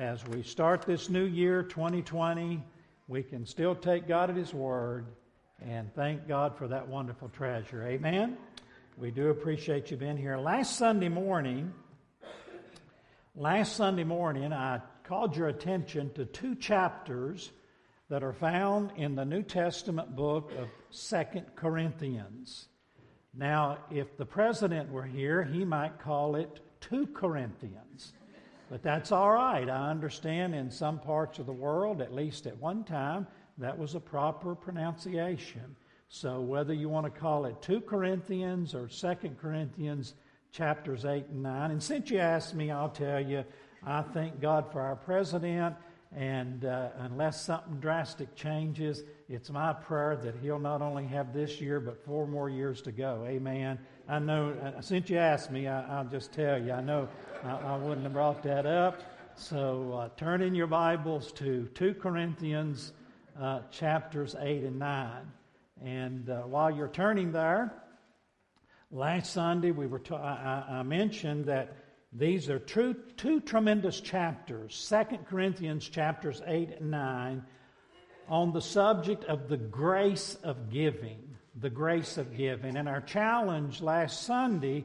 as we start this new year, 2020, we can still take God at His word and thank God for that wonderful treasure. Amen. We do appreciate you being here. Last Sunday morning, last Sunday morning, I called your attention to two chapters that are found in the New Testament book of Second Corinthians. Now, if the president were here, he might call it 2 Corinthians. But that's all right. I understand in some parts of the world, at least at one time, that was a proper pronunciation. So whether you want to call it 2 Corinthians or 2 Corinthians chapters 8 and 9, and since you asked me, I'll tell you, I thank God for our president, and uh, unless something drastic changes, it's my prayer that he'll not only have this year, but four more years to go. Amen. I know, uh, since you asked me, I, will just tell you, I know I, I, wouldn't have brought that up. So uh, turn in your Bibles to 2 Corinthians uh, chapters 8 and 9. And uh, while you're turning there, last Sunday we were I, mentioned that these are two, two tremendous chapters, 2 Corinthians chapters 8 and 9, on the subject of the grace of giving. The grace of giving. And our challenge last Sunday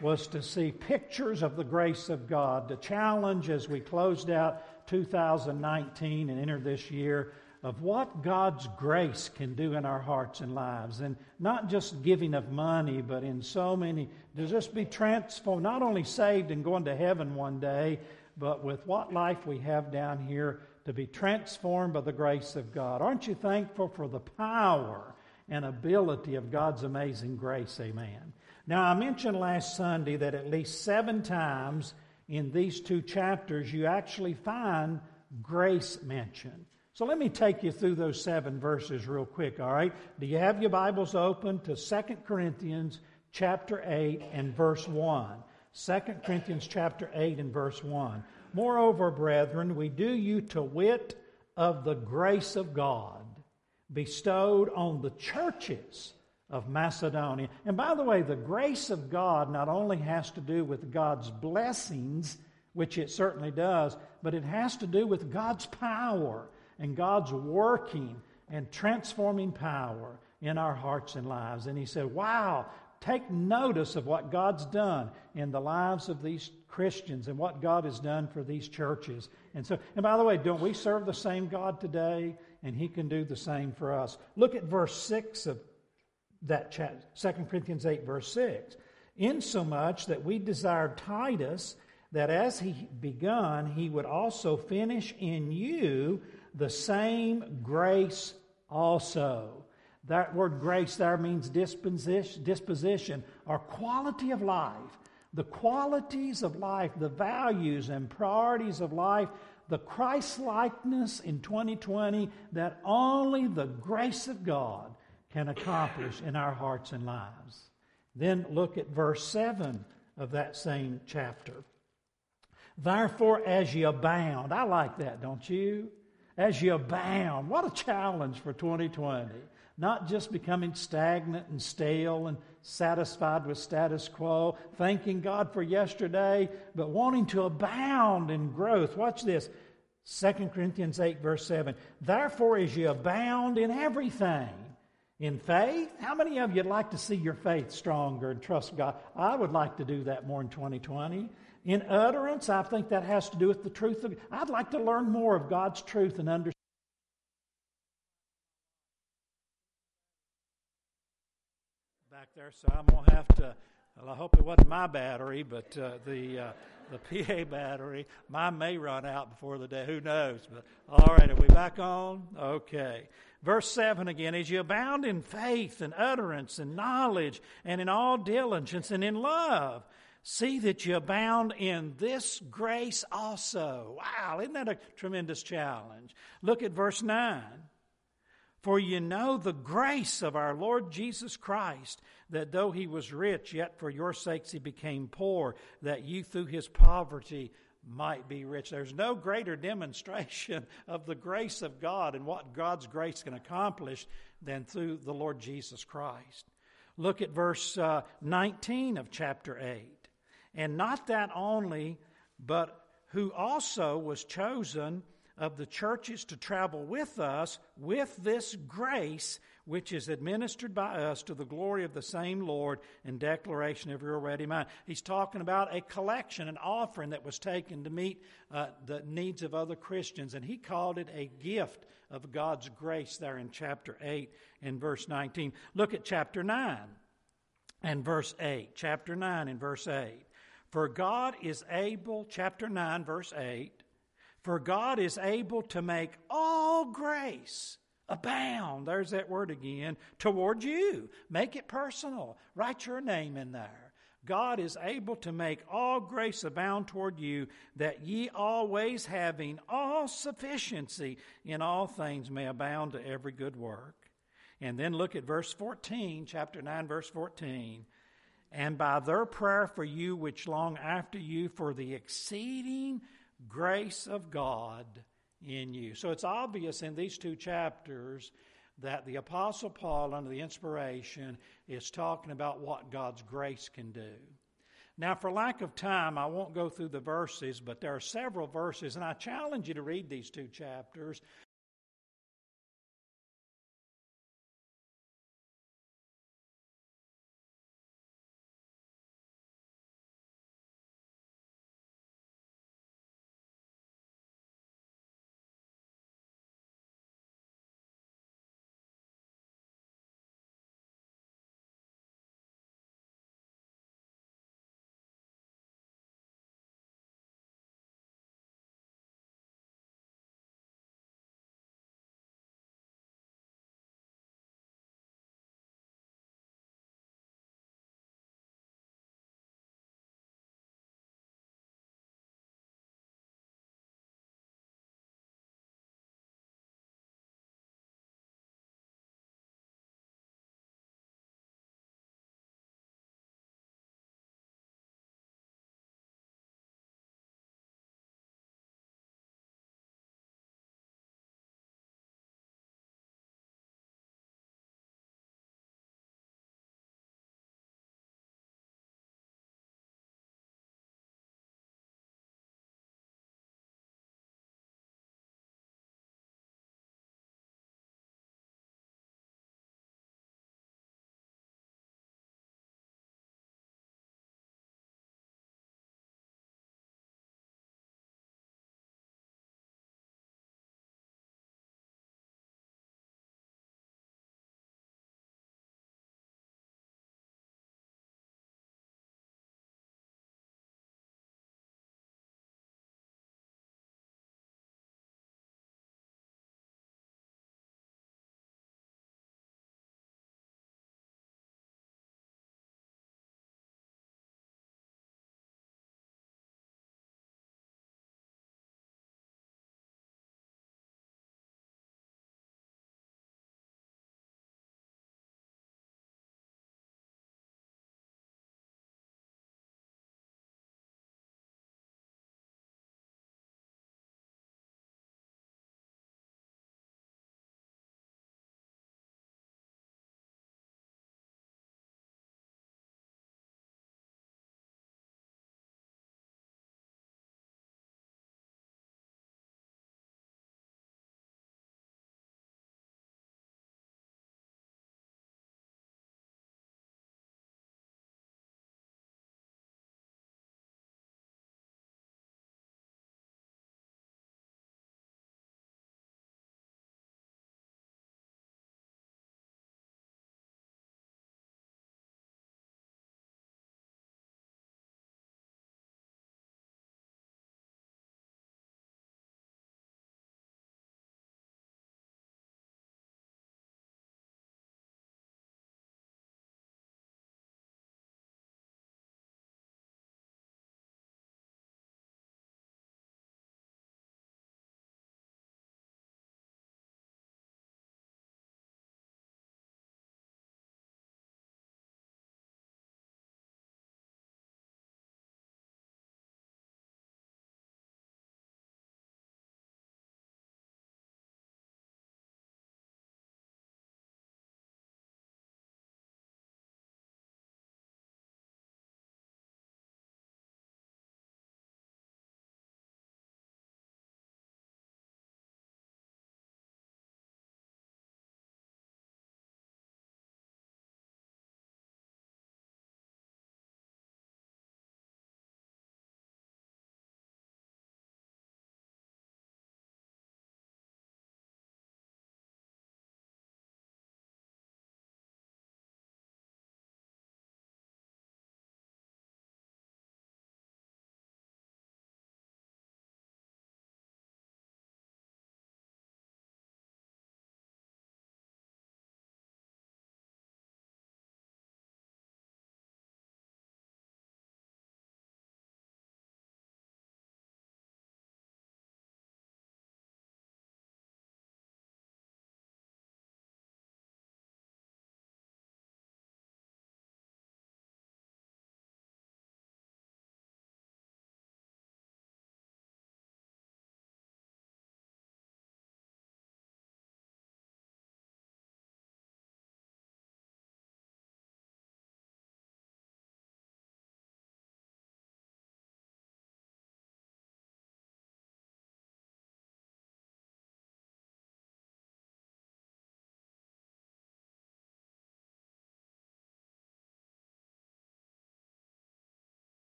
was to see pictures of the grace of God. The challenge as we closed out 2019 and entered this year of what God's grace can do in our hearts and lives. And not just giving of money, but in so many, to just be transformed, not only saved and going to heaven one day, but with what life we have down here to be transformed by the grace of God. Aren't you thankful for the power and ability of God's amazing grace? Amen. Now, I mentioned last Sunday that at least seven times in these two chapters you actually find grace mentioned. So let me take you through those seven verses real quick, all right? Do you have your Bibles open to 2 Corinthians chapter 8 and verse 1? 2 Corinthians chapter 8 and verse 1. Moreover, brethren, we do you to wit of the grace of God bestowed on the churches of Macedonia. And by the way, the grace of God not only has to do with God's blessings, which it certainly does, but it has to do with God's power and God's working and transforming power in our hearts and lives. And he said, Wow, take notice of what God's done in the lives of these Christians and what God has done for these churches. And so, and by the way, don't we serve the same God today? And he can do the same for us. Look at verse 6 of that chapter, 2 Corinthians 8, verse 6. Insomuch that we desired Titus that as he begun, he would also finish in you the same grace also. That word grace there means disposition, disposition or quality of life. The qualities of life, the values and priorities of life, the Christ likeness in 2020 that only the grace of God can accomplish in our hearts and lives. Then look at verse 7 of that same chapter. Therefore, as ye abound, I like that, don't you? as ye abound. What a challenge for 2020. Not just becoming stagnant and stale and satisfied with status quo, thanking God for yesterday, but wanting to abound in growth. Watch this 2 Corinthians 8, verse 7. Therefore, as you abound in everything, in faith, how many of you'd like to see your faith stronger and trust God? I would like to do that more in 2020. In utterance, I think that has to do with the truth of. I'd like to learn more of God's truth and understand. There, so I'm gonna have to. Well, I hope it wasn't my battery, but uh, the uh, the PA battery. Mine may run out before the day. Who knows? But all right, are we back on? Okay. Verse 7 again, as you abound in faith and utterance and knowledge and in all diligence and in love, See that you abound in this grace also. Wow, isn't that a tremendous challenge? Look at verse 9. For you know the grace of our Lord Jesus Christ, that though he was rich, yet for your sakes he became poor, that you through his poverty might be rich. There's no greater demonstration of the grace of God and what God's grace can accomplish than through the Lord Jesus Christ. Look at verse uh, 19 of chapter 8. And not that only, but who also was chosen of the churches to travel with us with this grace which is administered by us to the glory of the same Lord in declaration of your ready mind. He's talking about a collection, an offering that was taken to meet uh, the needs of other Christians, and he called it a gift of God's grace there in chapter 8 and verse 19. Look at chapter 9 and verse 8. Chapter 9 and verse 8. For God is able, chapter 9, verse 8, for God is able to make all grace abound. There's that word again. Toward you. Make it personal. Write your name in there. God is able to make all grace abound toward you, that ye always having all sufficiency in all things may abound to every good work. And then look at verse 14, chapter 9, verse 14. And by their prayer for you, which long after you, for the exceeding grace of God in you. So it's obvious in these two chapters that the Apostle Paul, under the inspiration, is talking about what God's grace can do. Now, for lack of time, I won't go through the verses, but there are several verses, and I challenge you to read these two chapters